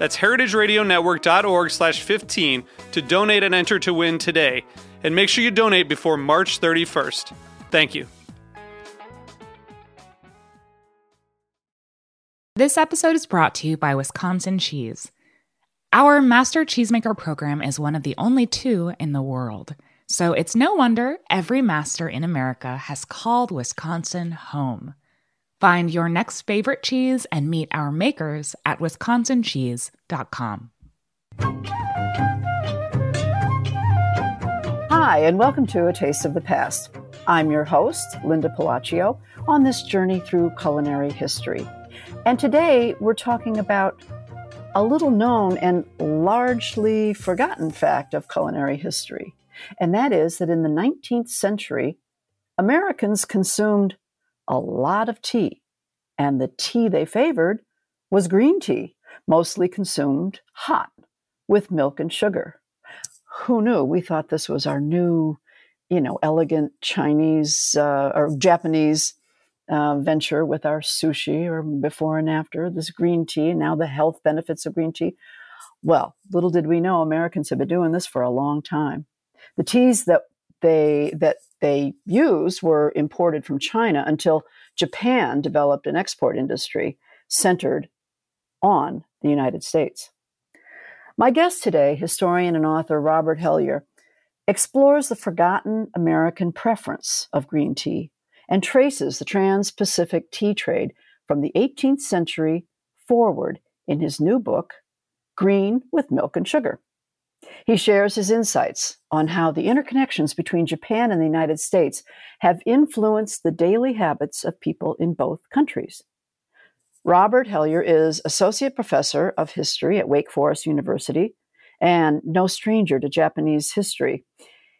That's heritageradionetwork.org slash 15 to donate and enter to win today. And make sure you donate before March 31st. Thank you. This episode is brought to you by Wisconsin Cheese. Our Master Cheesemaker program is one of the only two in the world. So it's no wonder every master in America has called Wisconsin home. Find your next favorite cheese and meet our makers at wisconsincheese.com. Hi, and welcome to A Taste of the Past. I'm your host, Linda Pelaccio, on this journey through culinary history. And today we're talking about a little known and largely forgotten fact of culinary history, and that is that in the 19th century, Americans consumed a lot of tea, and the tea they favored was green tea, mostly consumed hot with milk and sugar. Who knew? We thought this was our new, you know, elegant Chinese uh, or Japanese uh, venture with our sushi or before and after this green tea, and now the health benefits of green tea. Well, little did we know Americans have been doing this for a long time. The teas that they that they used were imported from China until Japan developed an export industry centered on the United States. My guest today, historian and author Robert Hellyer, explores the forgotten American preference of green tea and traces the Trans Pacific tea trade from the 18th century forward in his new book, Green with Milk and Sugar. He shares his insights on how the interconnections between Japan and the United States have influenced the daily habits of people in both countries. Robert Hellyer is Associate Professor of History at Wake Forest University and no stranger to Japanese history.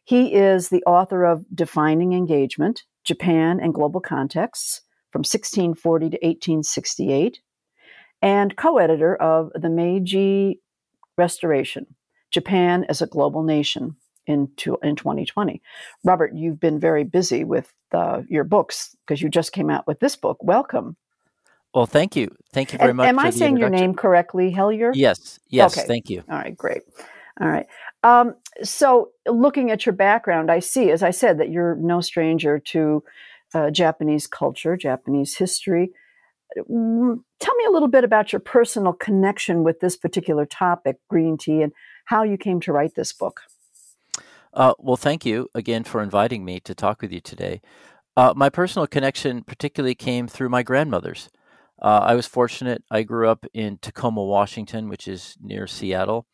He is the author of Defining Engagement Japan and Global Contexts from 1640 to 1868, and co editor of The Meiji Restoration Japan as a Global Nation in, to, in 2020. Robert, you've been very busy with uh, your books because you just came out with this book. Welcome. Well, thank you. Thank you very and, much. Am I saying your name correctly, Hellyer? Yes. Yes. Okay. Thank you. All right. Great. All right. Um, so, looking at your background, I see, as I said, that you're no stranger to uh, Japanese culture, Japanese history. Mm, tell me a little bit about your personal connection with this particular topic, green tea, and how you came to write this book. Uh, well, thank you again for inviting me to talk with you today. Uh, my personal connection particularly came through my grandmothers. Uh, I was fortunate. I grew up in Tacoma, Washington, which is near Seattle,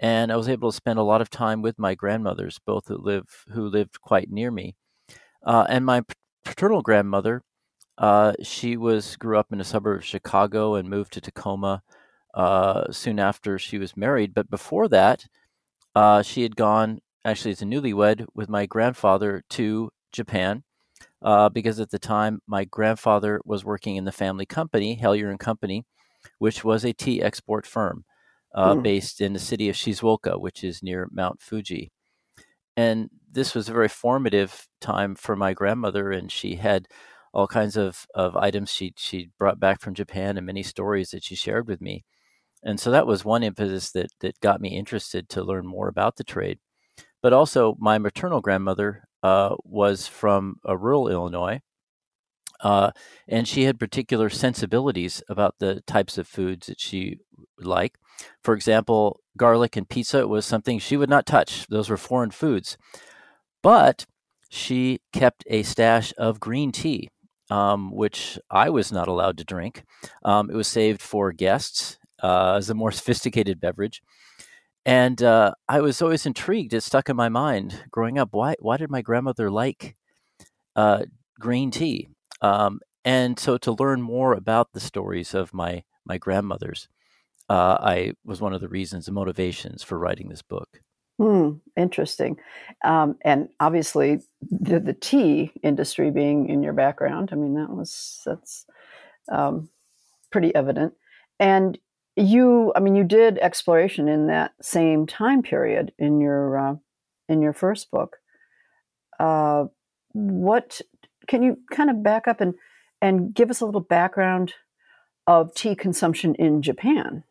and I was able to spend a lot of time with my grandmothers, both who live who lived quite near me. Uh, and my paternal grandmother, uh, she was grew up in a suburb of Chicago and moved to Tacoma uh, soon after she was married. But before that, uh, she had gone actually as a newlywed with my grandfather to Japan. Uh, because at the time my grandfather was working in the family company, Hellyer and Company, which was a tea export firm mm. based in the city of Shizuoka, which is near Mount Fuji and this was a very formative time for my grandmother and she had all kinds of, of items she she brought back from Japan and many stories that she shared with me. And so that was one impetus that that got me interested to learn more about the trade. But also my maternal grandmother uh, was from a rural Illinois. Uh, and she had particular sensibilities about the types of foods that she liked. For example, garlic and pizza was something she would not touch. Those were foreign foods. But she kept a stash of green tea, um, which I was not allowed to drink. Um, it was saved for guests uh, as a more sophisticated beverage. And uh, I was always intrigued. It stuck in my mind growing up. Why? Why did my grandmother like uh, green tea? Um, and so to learn more about the stories of my my grandmothers, uh, I was one of the reasons, and motivations for writing this book. Hmm, interesting. Um, and obviously, the, the, tea industry being in your background, I mean, that was that's um, pretty evident. And you, I mean, you did exploration in that same time period in your uh, in your first book. Uh, what can you kind of back up and and give us a little background of tea consumption in Japan?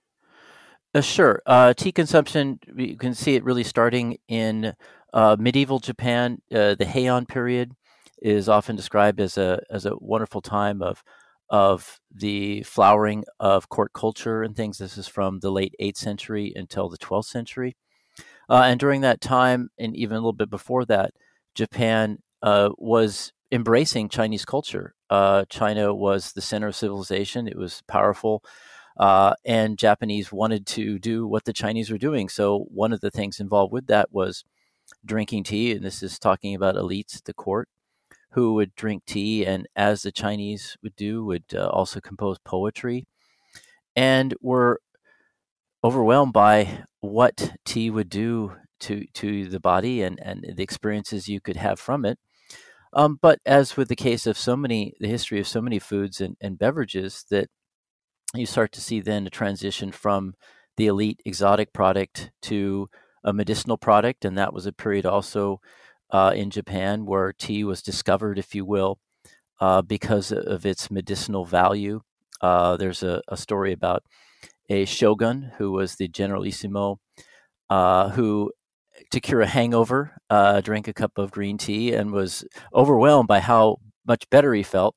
Uh, sure. Uh, tea consumption, you can see it really starting in uh, medieval Japan. Uh, the Heian period is often described as a as a wonderful time of of the flowering of court culture and things. This is from the late 8th century until the 12th century. Uh, and during that time, and even a little bit before that, Japan uh, was embracing Chinese culture. China was the center of civilization. It was powerful uh, and Japanese wanted to do what the Chinese were doing. So one of the things involved with that was drinking tea, and this is talking about elites at the court who would drink tea, and as the Chinese would do, would uh, also compose poetry, and were overwhelmed by what tea would do to to the body and and the experiences you could have from it. Um, but as with the case of so many, the history of so many foods and, and beverages, that you start to see then a transition from the elite exotic product to a medicinal product, and that was a period also uh, in Japan where tea was discovered, if you will, uh, because of its medicinal value. Uh, there's a, a, story about a shogun who was the generalissimo uh, who, to cure a hangover, uh, drank a cup of green tea and was overwhelmed by how much better he felt.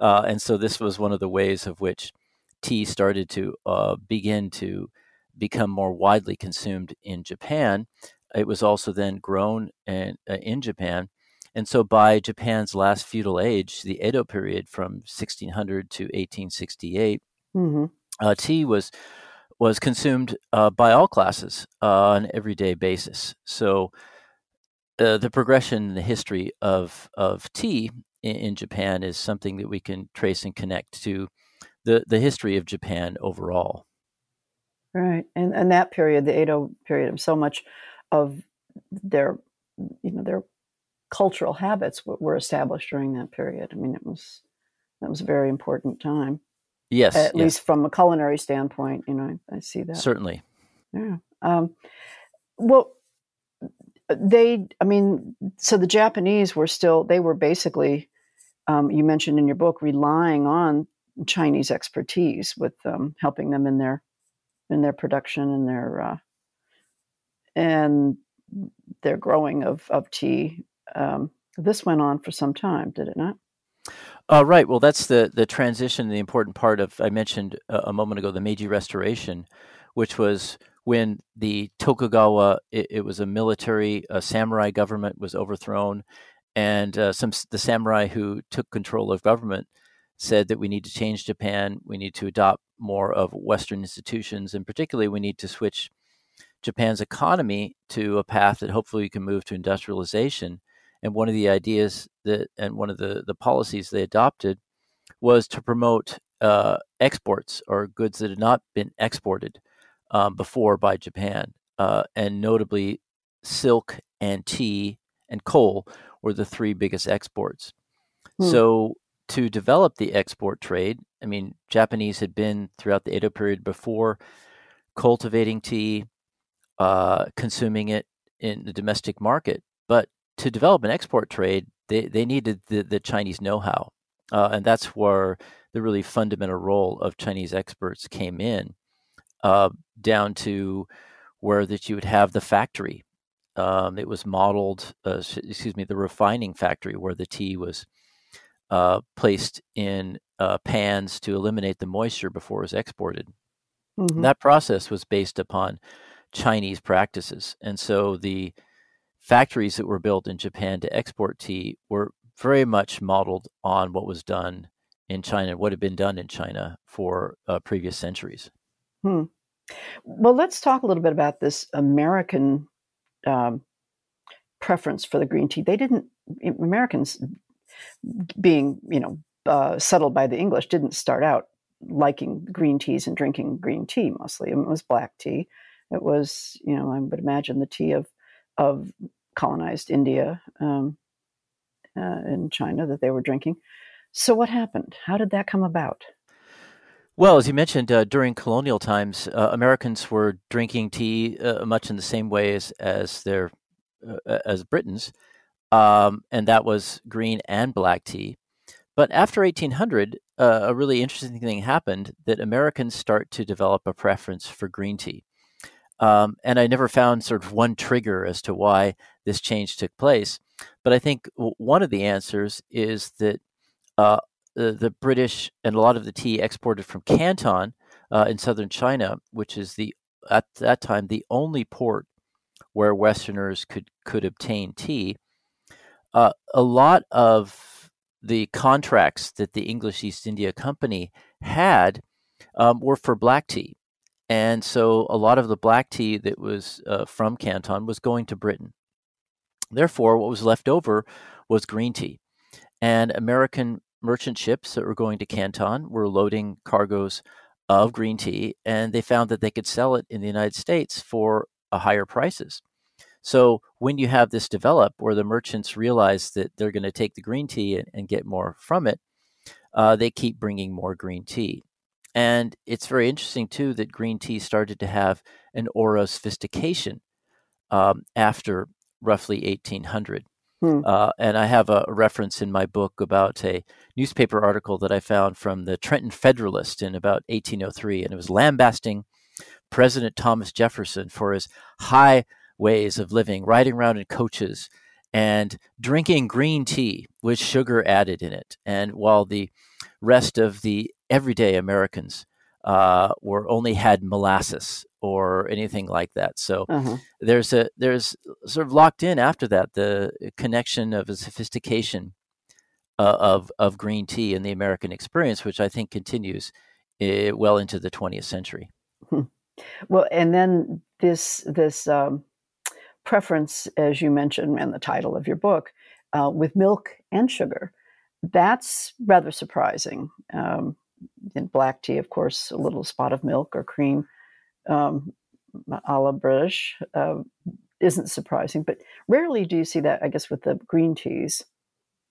Uh, and so this was one of the ways of which tea started to begin to become more widely consumed in Japan. It was also then grown in, uh, in Japan. And so by Japan's last feudal age, the Edo period from 1600 to 1868, mm-hmm. uh, tea was was consumed uh, by all classes uh, on an everyday basis. So uh, the progression, in the history of of tea in, in, Japan is something that we can trace and connect to the the history of Japan overall. Right, and and that period, the Edo period, so much of their you know their cultural habits were established during that period. I mean, it was that was a very important time. Yes, at yes. least from a culinary standpoint, you know, I, I see that certainly. Yeah. Um, well, they, I mean, so the Japanese were still they were basically, um, you mentioned in your book, relying on Chinese expertise with um, helping them in their in their production and their uh, and their growing of of tea. Um, this went on for some time, did it not? Uh, right. Well, that's the the transition. The important part of I mentioned a, a moment ago the Meiji Restoration, which was when the Tokugawa it, it was a military a samurai government was overthrown, and uh, some the samurai who took control of government said that we need to change Japan. We need to adopt more of Western institutions, and particularly we need to switch Japan's economy to a path that hopefully we can move to industrialization. And one of the ideas that, and one of the, the policies they adopted was to promote uh, exports or goods that had not been exported um, before by Japan. Uh, and notably, silk and tea and coal were the three biggest exports. Hmm. So to develop the export trade. I mean, Japanese had been throughout the Edo period before cultivating tea, uh, consuming it in the domestic market. But to develop an export trade, they, they needed the, the Chinese know how. Uh, and that's where the really fundamental role of Chinese experts came in, uh, down to where that you would have the factory. Um, it was modeled, uh, excuse me, the refining factory where the tea was uh, placed in uh, pans to eliminate the moisture before it was exported. Mm-hmm. That process was based upon Chinese practices. And so the factories that were built in Japan to export tea were very much modeled on what was done in China, what had been done in China for uh, previous centuries. Hmm. Well, let's talk a little bit about this American um, preference for the green tea. They didn't, Americans being, you know, uh, settled by the English, didn't start out liking green teas and drinking green tea mostly. It was black tea. It was, you know, I would imagine the tea of of colonized India um, uh, and China that they were drinking. So, what happened? How did that come about? Well, as you mentioned, uh, during colonial times, uh, Americans were drinking tea uh, much in the same way as as their uh, as Britons, um, and that was green and black tea. But after 1800, uh, a really interesting thing happened that Americans start to develop a preference for green tea. Um, and I never found sort of one trigger as to why this change took place. But I think one of the answers is that uh, the, the, British and a lot of the tea exported from Canton uh, in southern China, which is the at that time the only port where Westerners could could obtain tea. Uh, a lot of the contracts that the English East India Company had um, were for black tea, and so a lot of the black tea that was uh, from Canton was going to Britain. Therefore, what was left over was green tea. And American merchant ships that were going to Canton were loading cargoes of green tea, and they found that they could sell it in the United States for a higher prices. So when you have this develop, where the merchants realize that they're going to take the green tea and, and get more from it, uh, they keep bringing more green tea. And it's very interesting too that green tea started to have an aura of sophistication um, after roughly 1800. Hmm. Uh, and I have a, reference in my book about a newspaper article that I found from the Trenton Federalist in about 1803, and it was lambasting President Thomas Jefferson for his high ways of living, riding around in coaches and drinking green tea with sugar added in it. And while the rest of the everyday Americans uh, were only had molasses or anything like that. So uh-huh. there's a there's sort of locked in after that the connection of a sophistication uh, of of green tea in the American experience, which I think continues uh, well into the 20th century. Hmm. Well, and then this this um, preference, as you mentioned, and the title of your book, uh, with milk and sugar, that's rather surprising. Um, in black tea, of course, a little spot of milk or cream, um, a la British, uh, isn't surprising. But rarely do you see that. I guess with the green teas,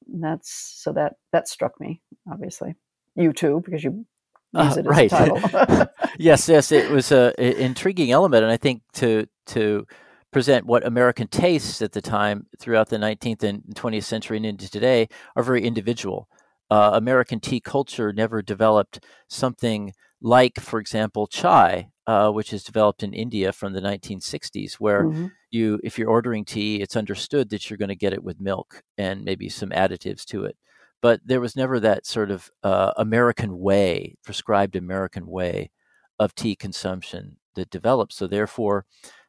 that's so that that struck me. Obviously, you too, because you use uh, it right. yes, yes, it was a, a intriguing element, and I think to to present what American tastes at the time throughout the 19th and 20th century and into today are very individual uh, American tea culture never developed something like, for example, chai, uh, which is developed in India from the 1960s, where mm-hmm. you, if you're ordering tea, it's understood that you're going to get it with milk and maybe some additives to it. But there was never that sort of uh, American way, prescribed American way of tea consumption that developed. So therefore,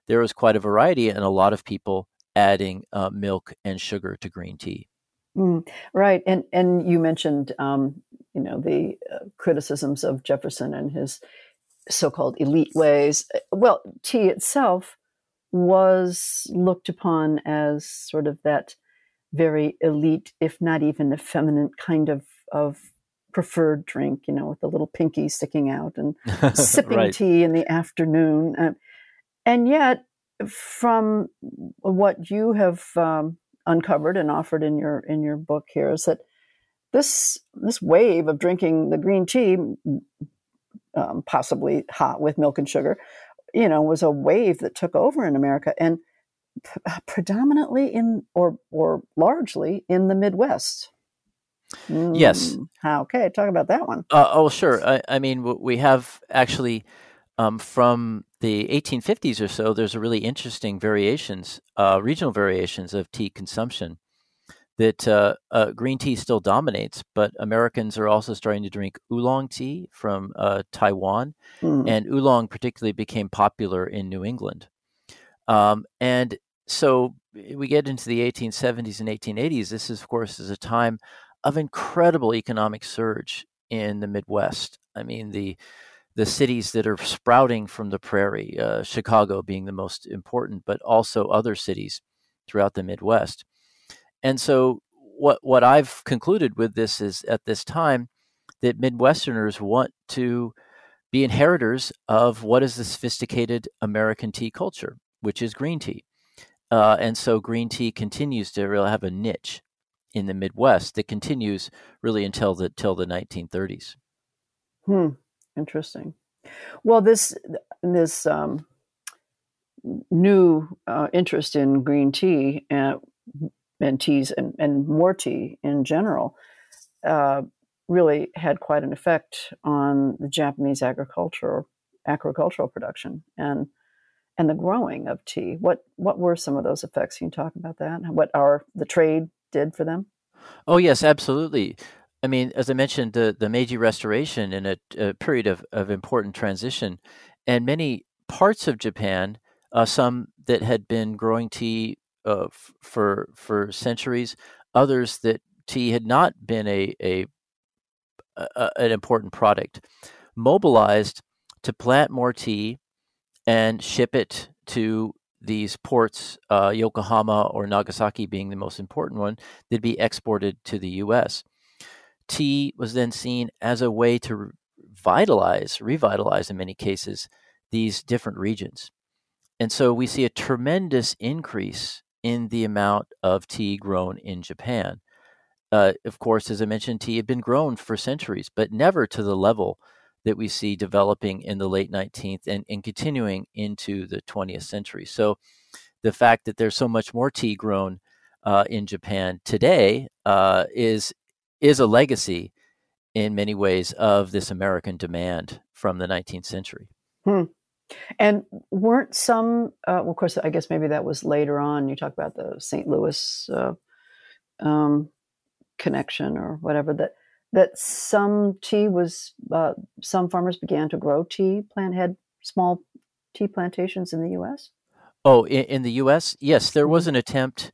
there was quite a variety, and a lot of people adding uh, milk and sugar to green tea. Mm, right, and and you mentioned um, you know the uh, criticisms of Jefferson and his so-called elite ways. Uh, well, tea itself was looked upon as sort of that very elite, if not even effeminate kind of of preferred drink. You know, with the little pinky sticking out and sipping right. tea in the afternoon, uh, and yet from what you have um, uncovered and offered in your in your book here is that this this wave of drinking the green tea, um, possibly hot with milk and sugar, you know, was a wave that took over in America and p- predominantly in or or largely in the Midwest. Mm, yes. Okay, talk about that one. Uh, oh, sure. I, I mean, we have actually um, from the 1850s or so, there's a really interesting variations, uh, regional variations of tea consumption. That uh, uh, green tea still dominates, but Americans are also starting to drink oolong tea from uh, Taiwan, mm. and oolong particularly became popular in New England. Um, and so, we get into the 1870s and 1880s, this is, of course, is a time of incredible economic surge in the Midwest. I mean, the the cities that are sprouting from the prairie, uh, Chicago being the most important, but also other cities throughout the Midwest. And so, what what I've concluded with this is at this time that Midwesterners want to be inheritors of what is the sophisticated American tea culture, which is green tea. Uh, and so green tea continues to really have a niche in the Midwest that continues really until the till the 1930s. Hmm. Interesting. Well, this this um, new uh, interest in green tea and, and teas and, and more tea in general uh, really had quite an effect on the Japanese agriculture agricultural production and and the growing of tea. What what were some of those effects? Can you talk about that? What our the trade did for them? Oh yes, absolutely. I mean, as I mentioned, the the Meiji Restoration in a, a period of, of important transition, and many parts of Japan, uh, some that had been growing tea uh, f- for for centuries, others that tea had not been a, a, a an important product, mobilized to plant more tea and ship it to these ports, uh, Yokohama or Nagasaki being the most important one, that'd be exported to the U.S. Tea was then seen as a way to vitalize, revitalize in many cases, these different regions. And so we see a tremendous increase in the amount of tea grown in Japan. Uh, of course, as I mentioned, tea had been grown for centuries, but never to the level that we see developing in the late 19th and, and continuing into the 20th century. So the fact that there's so much more tea grown uh, in Japan today uh, is is a legacy in many ways of this American demand from the 19th century. Hmm. And weren't some, uh, well, of course, I guess maybe that was later on. You talk about the St. Louis uh, um, connection or whatever that that some tea was uh, some farmers began to grow tea plant had small tea plantations in the U.S. Oh, in, in the U.S., yes, there was mm-hmm. an attempt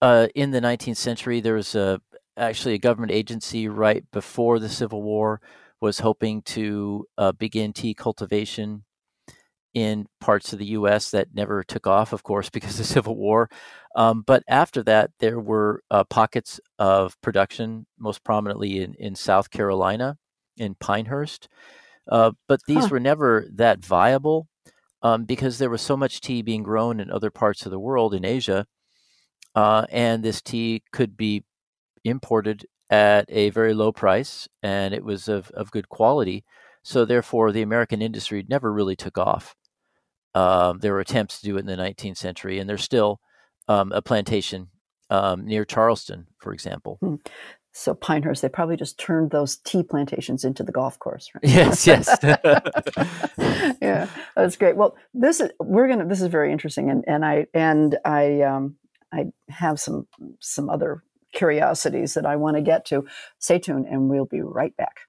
uh, in the 19th century. There was a actually a government agency right before the Civil War was hoping to uh, begin tea cultivation in parts of the U.S. that never took off, of course, because of the Civil War. Um, but after that, there were uh, pockets of production, most prominently in, in South Carolina, in Pinehurst. Uh, but these huh. were never that viable um, because there was so much tea being grown in other parts of the world, in Asia, uh, and this tea could be imported at a very low price and it was of, of good quality. So, therefore, the American industry never really took off. Um, there were attempts to do it in the 19th century, and there's still um, a plantation um, near Charleston, for example. Hmm. So Pinehurst, they probably just turned those tea plantations into the golf course. Right? Yes, yes. yeah, that's great. Well, this is we're gonna. This is very interesting, and and I and I um, I have some some other curiosities that I want to get to. Stay tuned, and we'll be right back.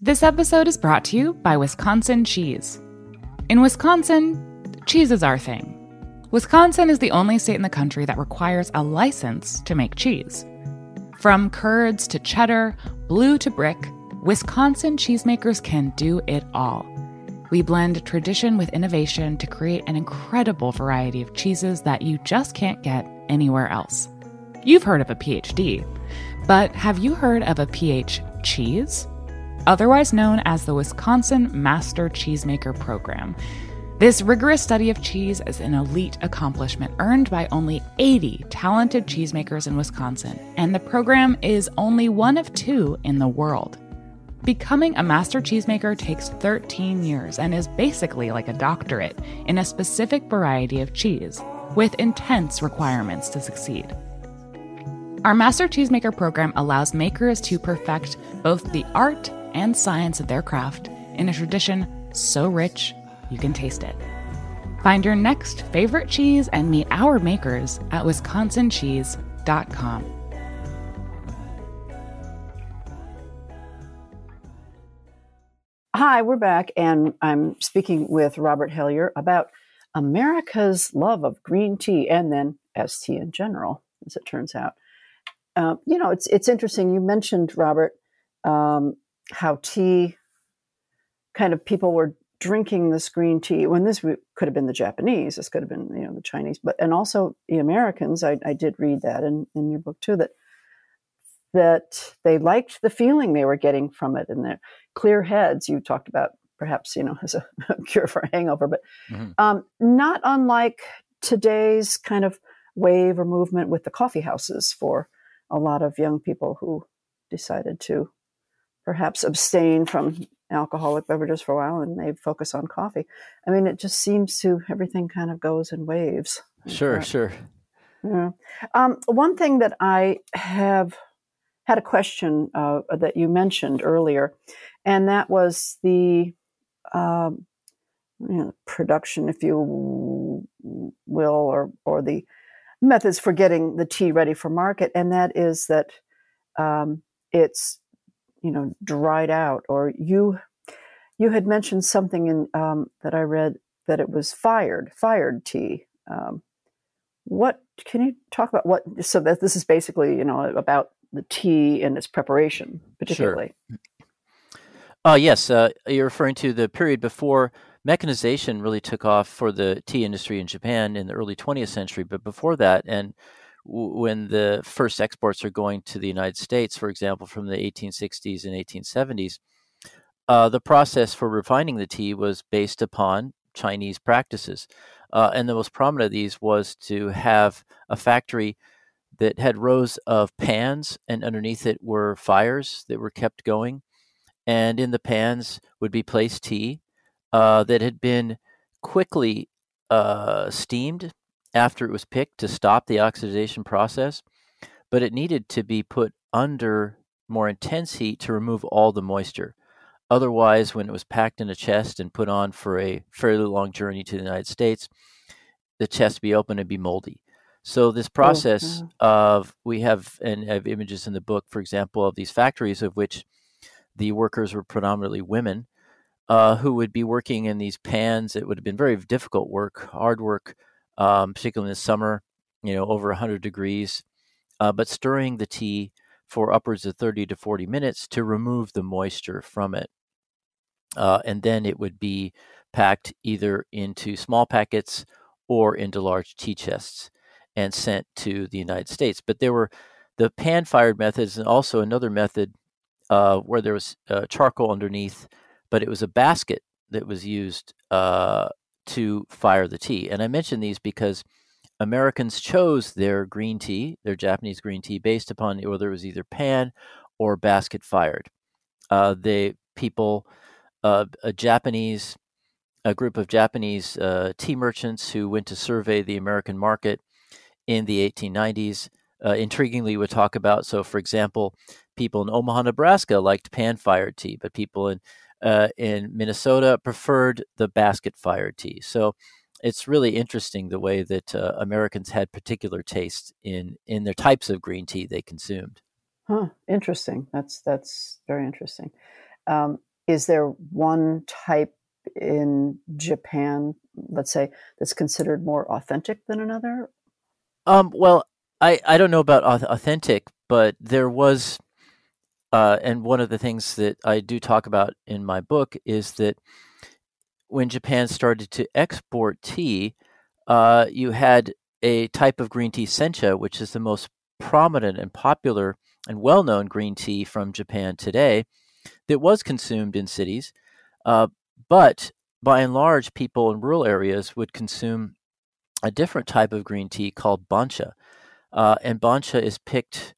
This episode is brought to you by Wisconsin Cheese. In Wisconsin, cheese is our thing. Wisconsin is the only state in the country that requires a license to make cheese. From curds to cheddar, blue to brick, Wisconsin cheesemakers can do it all. We blend tradition with innovation to create an incredible variety of cheeses that you just can't get anywhere else. You've heard of a PhD, but have you heard of a PH cheese? otherwise known as the Wisconsin Master Cheesemaker Program. This rigorous study of cheese is an elite accomplishment earned by only 80 talented cheesemakers in Wisconsin, and the program is only one of two in the world. Becoming a master cheesemaker takes 13 years and is basically like a doctorate in a specific variety of cheese, with intense requirements to succeed. Our Master Cheesemaker program allows makers to perfect both the art and science of their craft in a tradition so rich you can taste it. Find your next favorite cheese and meet our makers at wisconsincheese.com. Hi, we're back, and I'm speaking with Robert Hellyer about America's love of green tea and then ST in general, as it turns out. Uh, you know, it's it's interesting. You mentioned Robert um, how tea kind of people were drinking this green tea when this could have been the Japanese, this could have been you know the Chinese, but and also the Americans. I, I did read that in in your book too that that they liked the feeling they were getting from it and their clear heads. You talked about perhaps, you know, as a cure for hangover, but mm-hmm. um, not unlike today's kind of wave or movement with the coffee houses for a lot of young people who decided to perhaps abstain from alcoholic beverages for a while and they focus on coffee. I mean, it just seems to everything kind of goes in waves. Sure, sure. Yeah. Um, one thing that I have had a question uh, that you mentioned earlier, and that was the um, you know, production, if you will, or or the methods for getting the tea ready for market, and that is that um, it's you know dried out, or you you had mentioned something in um, that I read that it was fired, fired tea. Um, what can you talk about? What so that this is basically you know about the tea and its preparation, particularly. Sure. Uh, yes, uh, you're referring to the period before mechanization really took off for the tea industry in Japan in the early 20th century. But before that, and w- when the first exports are going to the United States, for example, from the 1860s and 1870s, uh, the process for refining the tea was based upon Chinese practices. Uh, and the most prominent of these was to have a factory that had rows of pans, and underneath it were fires that were kept going. And in the pans would be placed tea uh, that had been quickly uh, steamed after it was picked to stop the oxidation process, but it needed to be put under more intense heat to remove all the moisture. Otherwise, when it was packed in a chest and put on for a fairly long journey to the United States, the chest would be open and be moldy. So this oh, process oh, of we have and have images in the book, for example, of these factories of which the workers were predominantly women, uh, who would be working in these pans. It would have been very difficult work, hard work, um, particularly in the summer. You know, over 100 degrees, uh, but stirring the tea for upwards of 30 to 40 minutes to remove the moisture from it. Uh, and then it would be packed either into small packets or into large tea chests and sent to the United States. But there were the pan fired methods and also another method uh, where there was uh, charcoal underneath, but it was a basket that was used uh, to fire the tea. And I mention these because Americans chose their green tea, their Japanese green tea, based upon whether it was either pan or basket fired. Uh, people, uh, a Japanese, a group of Japanese uh, tea merchants who went to survey the American market in the 1890s. Uh, intriguingly, we talk about so, for example, people in Omaha, Nebraska liked pan-fired tea, but people in uh, in Minnesota preferred the basket-fired tea. So it's really interesting the way that uh, Americans had particular tastes in in their types of green tea they consumed. Huh. Interesting. That's that's very interesting. Um, is there one type in Japan, let's say, that's considered more authentic than another, um, well, I, I don't know about authentic, but there was, uh, and one of the things that I do talk about in my book is that when Japan started to export tea, uh, you had a type of green tea sencha, which is the most prominent and popular and well known green tea from Japan today, that was consumed in cities. Uh, but by and large, people in rural areas would consume a different type of green tea called bancha. Uh, and bancha is picked,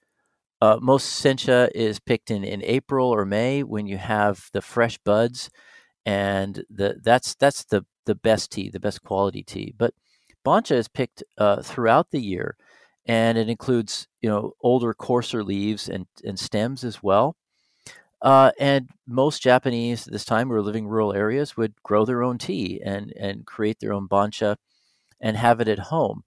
uh, most sencha is picked in, in April or May when you have the fresh buds. And the, that's, that's the, the best tea, the best quality tea. But bancha is picked uh, throughout the year and it includes you know older coarser leaves and, and stems as well uh, and most Japanese at this time who were living in rural areas would grow their own tea and, and create their own bancha and have it at home.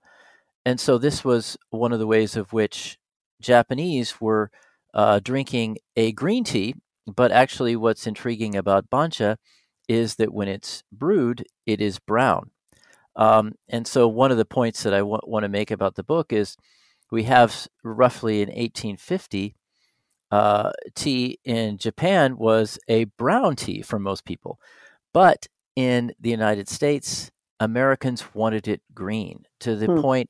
And so this was one of the ways of which Japanese were uh, drinking a green tea but actually, what's intriguing about bancha is that when it's brewed, it is brown. Um, and so, one of the points that I w- want to make about the book is we have roughly in 1850, uh, tea in Japan was a brown tea for most people. But in the United States, Americans wanted it green to the hmm. point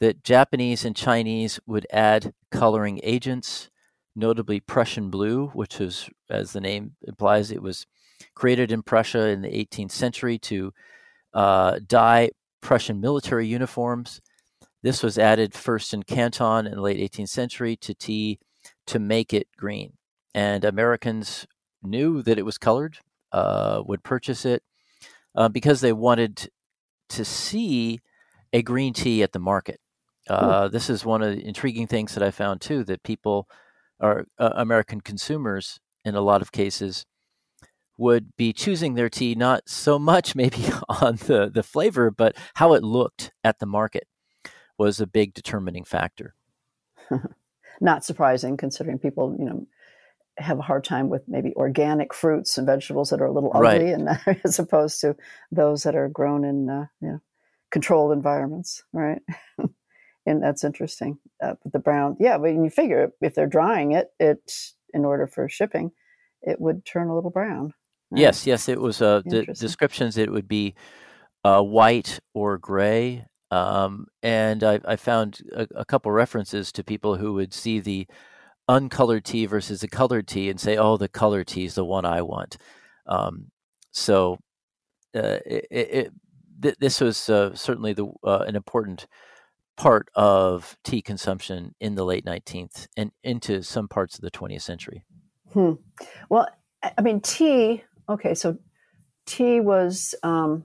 that Japanese and Chinese would add coloring agents, notably Prussian blue, which was, as the name implies, it was created in Prussia in the 18th century to uh, dye Prussian military uniforms. This was added first in Canton in the late 18th century to tea to make it green. And Americans knew that it was colored, uh, would purchase it uh, because they wanted to see a green tea at the market. Uh, this is one of the intriguing things that I found too that people are uh, American consumers in a lot of cases would be choosing their tea not so much maybe on the, the flavor, but how it looked at the market was a big determining factor. not surprising considering people, you know, have a hard time with maybe organic fruits and vegetables that are a little ugly, right. and as opposed to those that are grown in uh, you know controlled environments, right? and that's interesting. Uh, the brown, yeah, but you figure if they're drying it, it in order for shipping, it would turn a little brown. Right? Yes, yes, it was. Uh, the descriptions it would be uh, white or gray, um, and I, I found a, a, couple references to people who would see the uncolored tea versus the colored tea and say, "Oh, the colored tea is the one I want." Um, so, uh, it, it, th- this was uh, certainly the uh, an important part of tea consumption in the late 19th and into some parts of the 20th century. Hmm. Well, I mean, tea. Okay, so tea was um,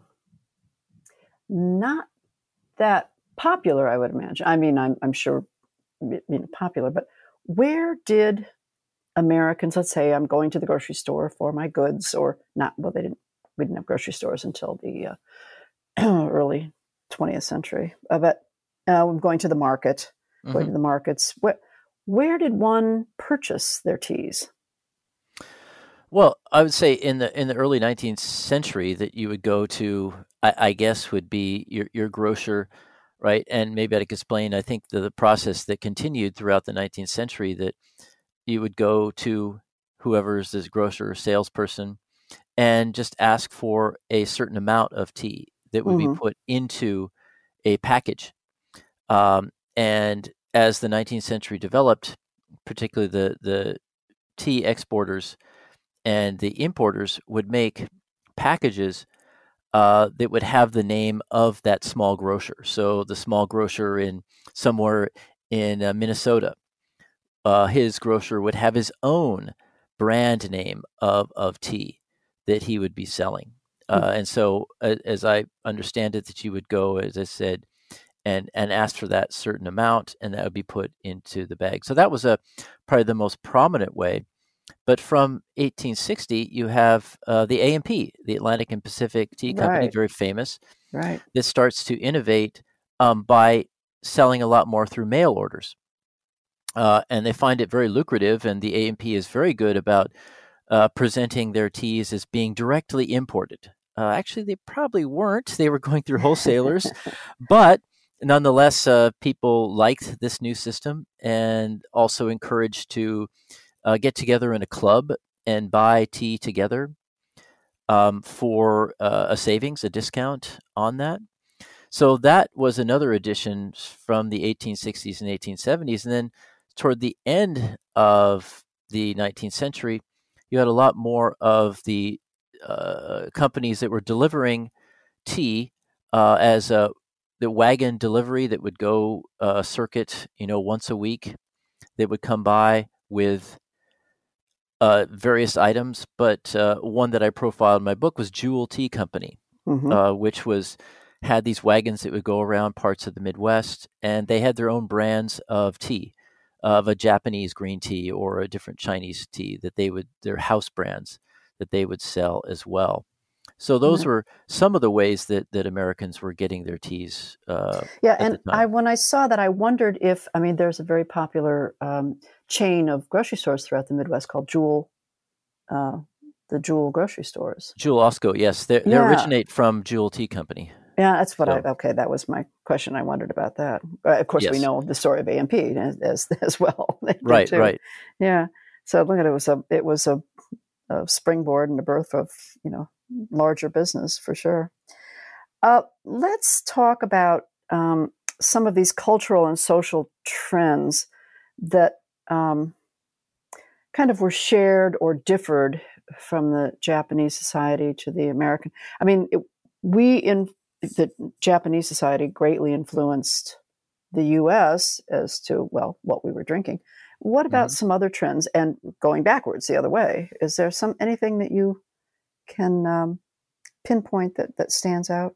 not that popular, I would imagine. I mean, I'm, I'm sure know, popular, but where did Americans, let's say I'm going to the grocery store for my goods, or not, well, they didn't, we didn't have grocery stores until the uh, early 20th century, uh, but uh, I'm going to the market, mm-hmm. going to the markets. Where, where did one purchase their teas? Well, I would say in the in the early 19th century that you would go to, I, I guess, would be your your grocer, right? And maybe I could explain. I think the, the process that continued throughout the 19th century that you would go to whoever's this grocer or salesperson and just ask for a certain amount of tea that would mm-hmm. be put into a package. Um, and as the 19th century developed, particularly the the tea exporters and the importers would make packages uh, that would have the name of that small grocer. So the small grocer in somewhere in uh, Minnesota, uh, his grocer would have his own brand name of of tea that he would be selling. Hmm. Uh, and so, as I understand it, that you would go, as I said, and and ask for that certain amount, and that would be put into the bag. So that was a probably the most prominent way but from 1860, you have uh, the A&P, the Atlantic and Pacific Tea Company, right. very famous. Right. This starts to innovate um, by selling a lot more through mail orders. Uh, and they find it very lucrative, and the A&P is very good about uh, presenting their teas as being directly imported. Uh, actually, they probably weren't. They were going through wholesalers, but nonetheless, uh, people liked this new system and also encouraged to uh, get together in a club and buy tea together um, for uh, a savings, a discount on that. So that was another addition from the 1860s and 1870s. And then toward the end of the 19th century, you had a lot more of the uh, companies that were delivering tea uh, as a the wagon delivery that would go uh, circuit, you know, once a week. They would come by with uh, various items, but uh, one that I profiled in my book was Jewel Tea Company, mm-hmm. uh, which was had these wagons that would go around parts of the Midwest, and they had their own brands of tea, of a Japanese green tea or a different Chinese tea that they would their house brands that they would sell as well. So those mm-hmm. were some of the ways that, that Americans were getting their teas. Uh, yeah, and I when I saw that, I wondered if I mean, there's a very popular um, chain of grocery stores throughout the Midwest called Jewel uh, the Jewel grocery stores. Jewel Osco, yes, they they Yeah. originate from Jewel Tea Company. Yeah, that's what I. Okay, that was my question. I wondered about that. Uh, of course, we know the story of A&P as as, as well. Right, too. right. Yeah. So look at it, it was a it was a, a springboard and a birth of you know larger business for sure. Uh, let's talk about um, some of these cultural and social trends that um, kind of were shared or differed from the Japanese society to the American. I mean, it, we in the Japanese society greatly influenced the U.S. as to well what we were drinking. What about some other trends? And going backwards the other way, is there some anything that you can um, pinpoint that that stands out?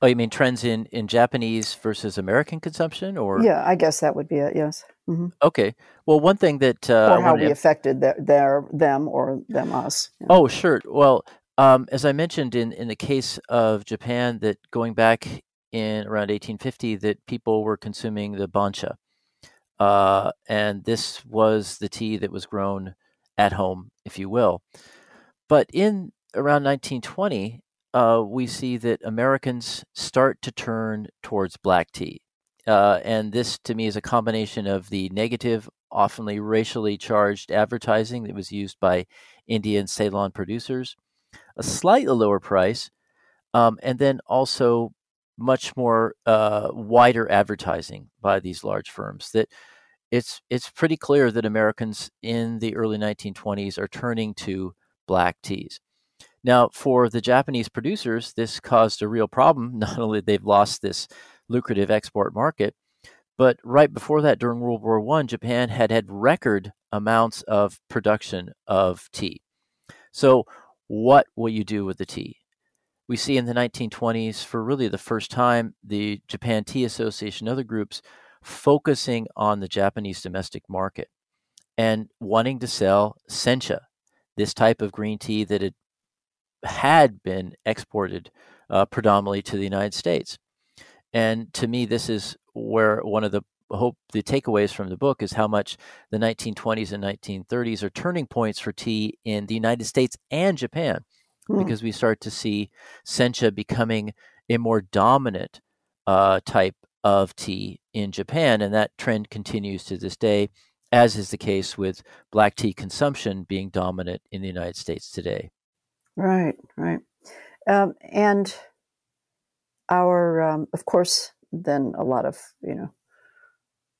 Oh, you mean trends in, in Japanese versus American consumption, or yeah, I guess that would be it. Yes, hmm okay? Well, one thing that uh, or how we to affected their, their them or them us. Yeah. Oh, sure. Well, um, as I mentioned in, in the case of Japan, that going back in around 1850, that people were consuming the bancha, uh, and this was the tea that was grown at home, if you will. But in around 1920, uh, we see that Americans start to turn towards black tea. Uh, and this, to me, is a combination of the negative, oftenly racially charged advertising that was used by Indian Ceylon producers, a slightly lower price, um, and then also much more uh, wider advertising by these large firms. That it's it's pretty clear that Americans in the early 1920s are turning to black teas. Now, for the Japanese producers, this caused a real problem. Not only they've lost this lucrative export market, but right before that, during World War One, Japan had had record amounts of production of tea. So, what will you do with the tea? We see in the 1920s, for really the first time, the Japan Tea Association, other groups focusing on the Japanese domestic market and wanting to sell sencha, this type of green tea that had had been exported uh, predominantly to the United States. And to me, this is where one of the hope the takeaways from the book is how much the 1920s and 1930s are turning points for tea in the United States and Japan, Hmm. because we start to see sencha becoming a more dominant uh, type of tea in Japan, and that trend continues to this day, as is the case with black tea consumption being dominant in the United States today. Right, right. Um, and our, um, of course, then a lot of, you know,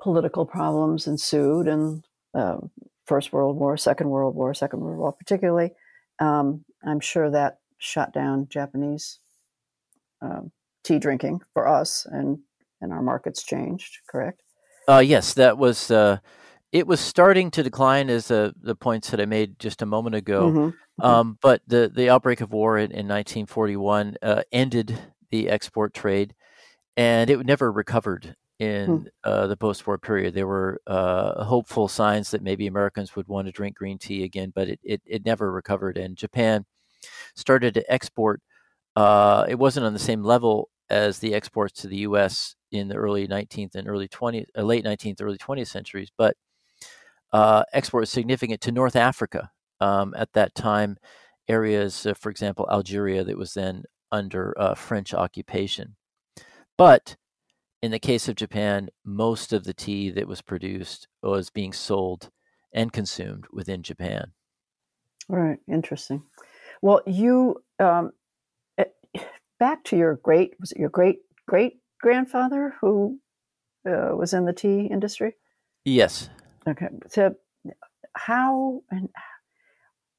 political problems ensued and uh, First World War, Second World War, Second World War, particularly. Um, I'm sure that shut down Japanese um, tea drinking for us, and and our markets changed. Correct? Uh, yes, that was. Uh, it was starting to decline, as the the points that I made just a moment ago. Mhm. Mhm. Um, but the the outbreak of war in, in 1941 uh, ended the export trade, and it never recovered in uh, the post-war period. There were uh, hopeful signs that maybe Americans would want to drink green tea again, but it it, it never recovered. And Japan started to export. Uh, it wasn't on the same level as the exports to the U.S. in the early 19th and early 20th, uh, late 19th, early 20th centuries, but uh, export was significant to North Africa um, at that time. Areas, uh, for example, Algeria, that was then under uh, French occupation. But in the case of Japan, most of the tea that was produced was being sold and consumed within Japan. Right. Interesting. Well, you um, eh, back to your great was it your great great grandfather who uh, was in the tea industry? Yes. Okay. So how and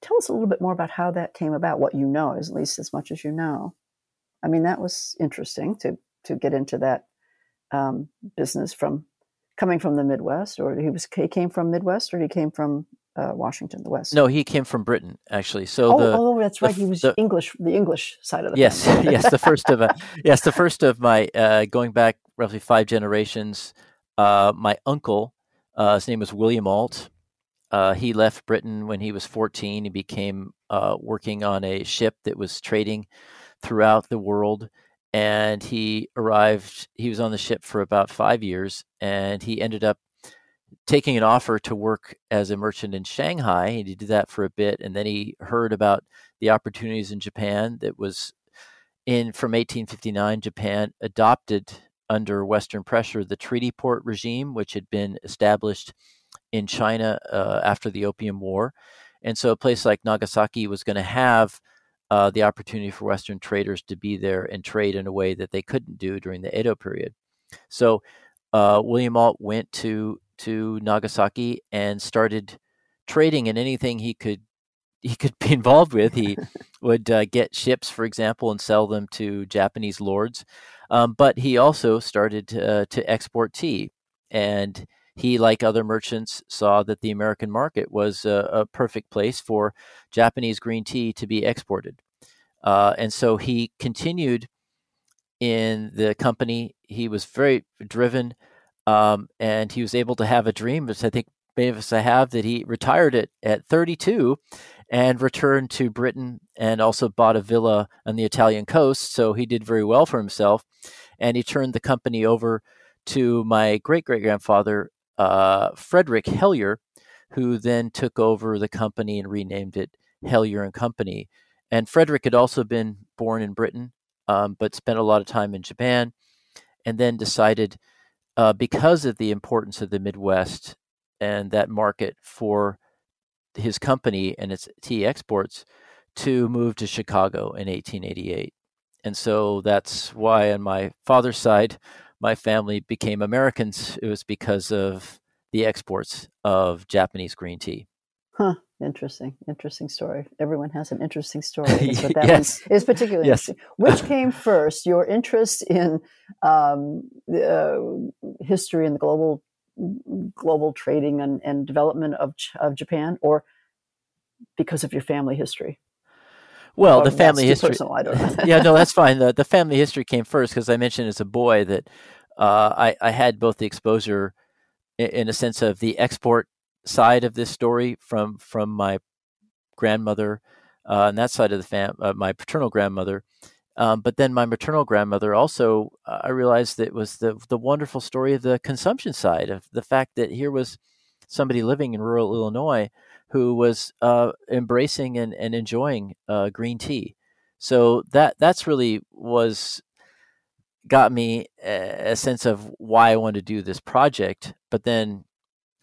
tell us a little bit more about how that came about. What you know, at least as much as you know. I mean, that was interesting to to get into that um, business from coming from the Midwest, or he was he came from Midwest, or he came from uh, Washington, the West. No, he came from Britain, actually. So oh, the oh, that's the right. He was the- English, the English side of the yes, yes, the first of uh, yes, the first of my uh, going back roughly five generations. Uh, my uncle, uh, his name was William Alt. Uh, he left Britain when he was 14. He became uh, working on a ship that was trading throughout the world, and he arrived. He was on the ship for about five years, and he ended up taking an offer to work as a merchant in Shanghai. And he did that for a bit, and then he heard about the opportunities in Japan that was in from 1859. Japan adopted under Western pressure the treaty port regime, which had been established in China uh, after the Opium War, and so a place like Nagasaki was going to have uh, the opportunity for Western traders to be there and trade in a way that they couldn't do during the Edo period. So uh, William Alt went to to Nagasaki and started trading in anything he could he could be involved with. He would uh, get ships, for example, and sell them to Japanese lords. Um, but he also started uh, to export tea, and he, like other merchants, saw that the American market was a, a perfect place for Japanese green tea to be exported. Uh, and so he continued in the company. He was very driven, um, and he was able to have a dream, which I think many of us have, that he retired at, at 32 and returned to Britain and also bought a villa on the Italian coast. So he did very well for himself. And he turned the company over to my great great grandfather, uh, Frederick Hellyer, who then took over the company and renamed it Hellyer and Company. And Frederick had also been born in Britain, um, but spent a lot of time in Japan, and then decided, uh, because of the importance of the Midwest and that market for his company and its tea exports, to move to Chicago in 1888. And so that's why, on my father's side, my family became Americans. It was because of the exports of Japanese green tea. Huh. Interesting. Interesting story. Everyone has an interesting story. But that yes. is particularly yes. interesting. Which came first, your interest in um, uh, history and the global global trading and, and development of, of Japan, or because of your family history? Well, the family history. Personal, I don't know. yeah, no, that's fine. The, the family history came first because I mentioned as a boy that uh, I, I had both the exposure in, in, a sense of the export side of this story from from my grandmother uh, and that side of the fam, uh, my paternal grandmother. Um, but then my maternal grandmother also, uh, I realized that it was the the wonderful story of the consumption side of the fact that here was somebody living in rural Illinois who was uh, embracing and, and enjoying uh, green tea. So that that's really was got me a, a, sense of why I wanted to do this project. But then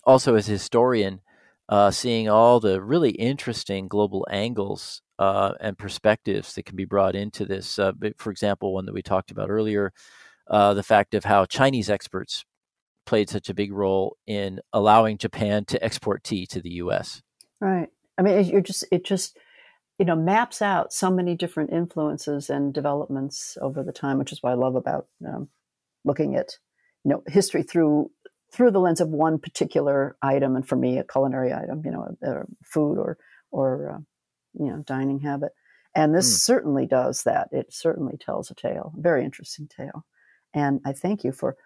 also as a historian, uh, seeing all the really interesting global angles uh, and perspectives that can be brought into this. Uh, for example, one that we talked about earlier, uh, the fact of how Chinese experts played such a big role in allowing Japan to export tea to the U.S. Right. I mean, you're just it just you know maps out so many different influences and developments over the time, which is what I love about um, looking at you know history through through the lens of one particular item, and for me, a culinary item, you know, a, a food or or uh, you know dining habit. And this mm. certainly does that. It certainly tells a tale, a very interesting tale. And I thank you for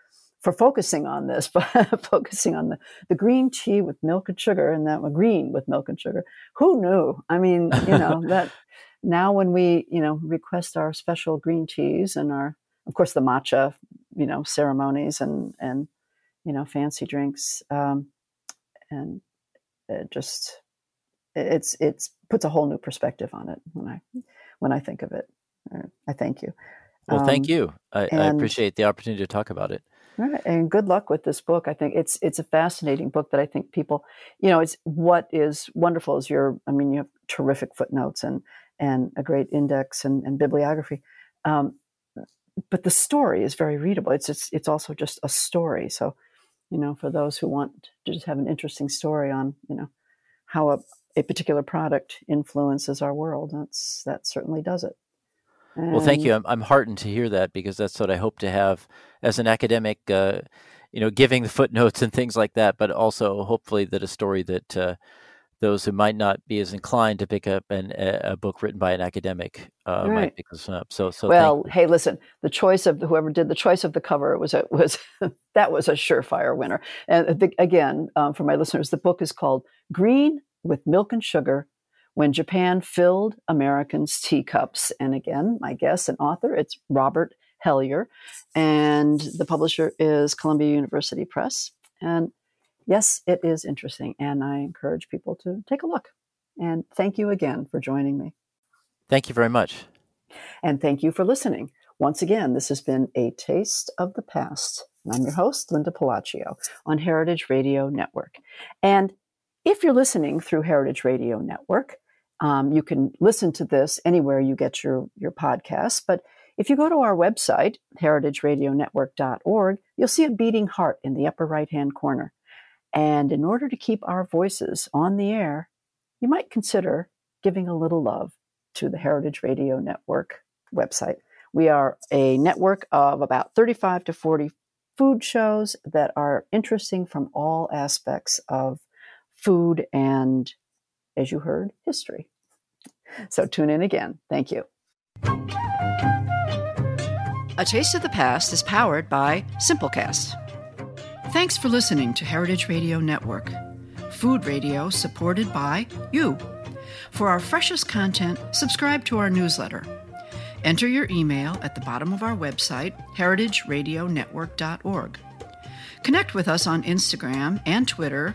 for focusing on this, but focusing on the, the green tea with milk and sugar and that green with milk and sugar. Who knew? I mean, you know, that now when we, you know, request our special green teas and our, of course, the matcha, you know, ceremonies and, and, you know, fancy drinks. Um, and it just, it's, it's puts a whole new perspective on it when I, when I think of it. I thank you. Well, um, thank you. I, I appreciate the opportunity to talk about it. Right. And good luck with this book. I think it's it's a fascinating book that I think people, you know, it's what is wonderful is your I mean, you have terrific footnotes and and a great index and, and bibliography. Um, but the story is very readable. It's just, it's also just a story. So, you know, for those who want to just have an interesting story on, you know, how a, a particular product influences our world, that's that certainly does it. And well, thank you. I'm, I'm heartened to hear that because that's what I hope to have as an academic. Uh, you know, giving the footnotes and things like that, but also hopefully that a story that uh, those who might not be as inclined to pick up an, a, book written by an academic uh, right. might pick this up. So, so well, hey, listen, the choice of whoever did the choice of the cover was a, was that was a surefire winner. And the, again, um, for my listeners, the book is called Green with Milk and Sugar when Japan filled Americans' teacups. And again, my guest and author, it's Robert Hellyer, and the publisher is Columbia University Press. And Yes, it is interesting, and I encourage people to take a look. And thank you again for joining me. Thank you very much. And thank you for listening. Once again, this has been A Taste of the Past. And I'm your host, Linda Pelaccio, on Heritage Radio Network. And if you're listening through Heritage Radio Network, um, you can listen to this anywhere you get your, your podcasts. But if you go to our website, heritageradionetwork.org, you'll see a beating heart in the upper right hand corner. And in order to keep our voices on the air, you might consider giving a little love to the Heritage Radio Network website. We are a network of about 35 to 40 food shows that are interesting from all aspects of food and, as you heard, history. So tune in again. Thank you. A Taste of the Past is powered by Simplecast. Thanks for listening to Heritage Radio Network, food radio supported by you. For our freshest content, subscribe to our newsletter. Enter your email at the bottom of our website, heritageradionetwork.org. Connect with us on Instagram and Twitter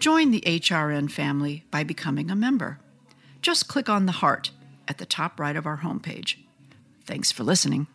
join the HRN family by becoming a member. Just click on the heart at the top right of our homepage. Thanks for listening.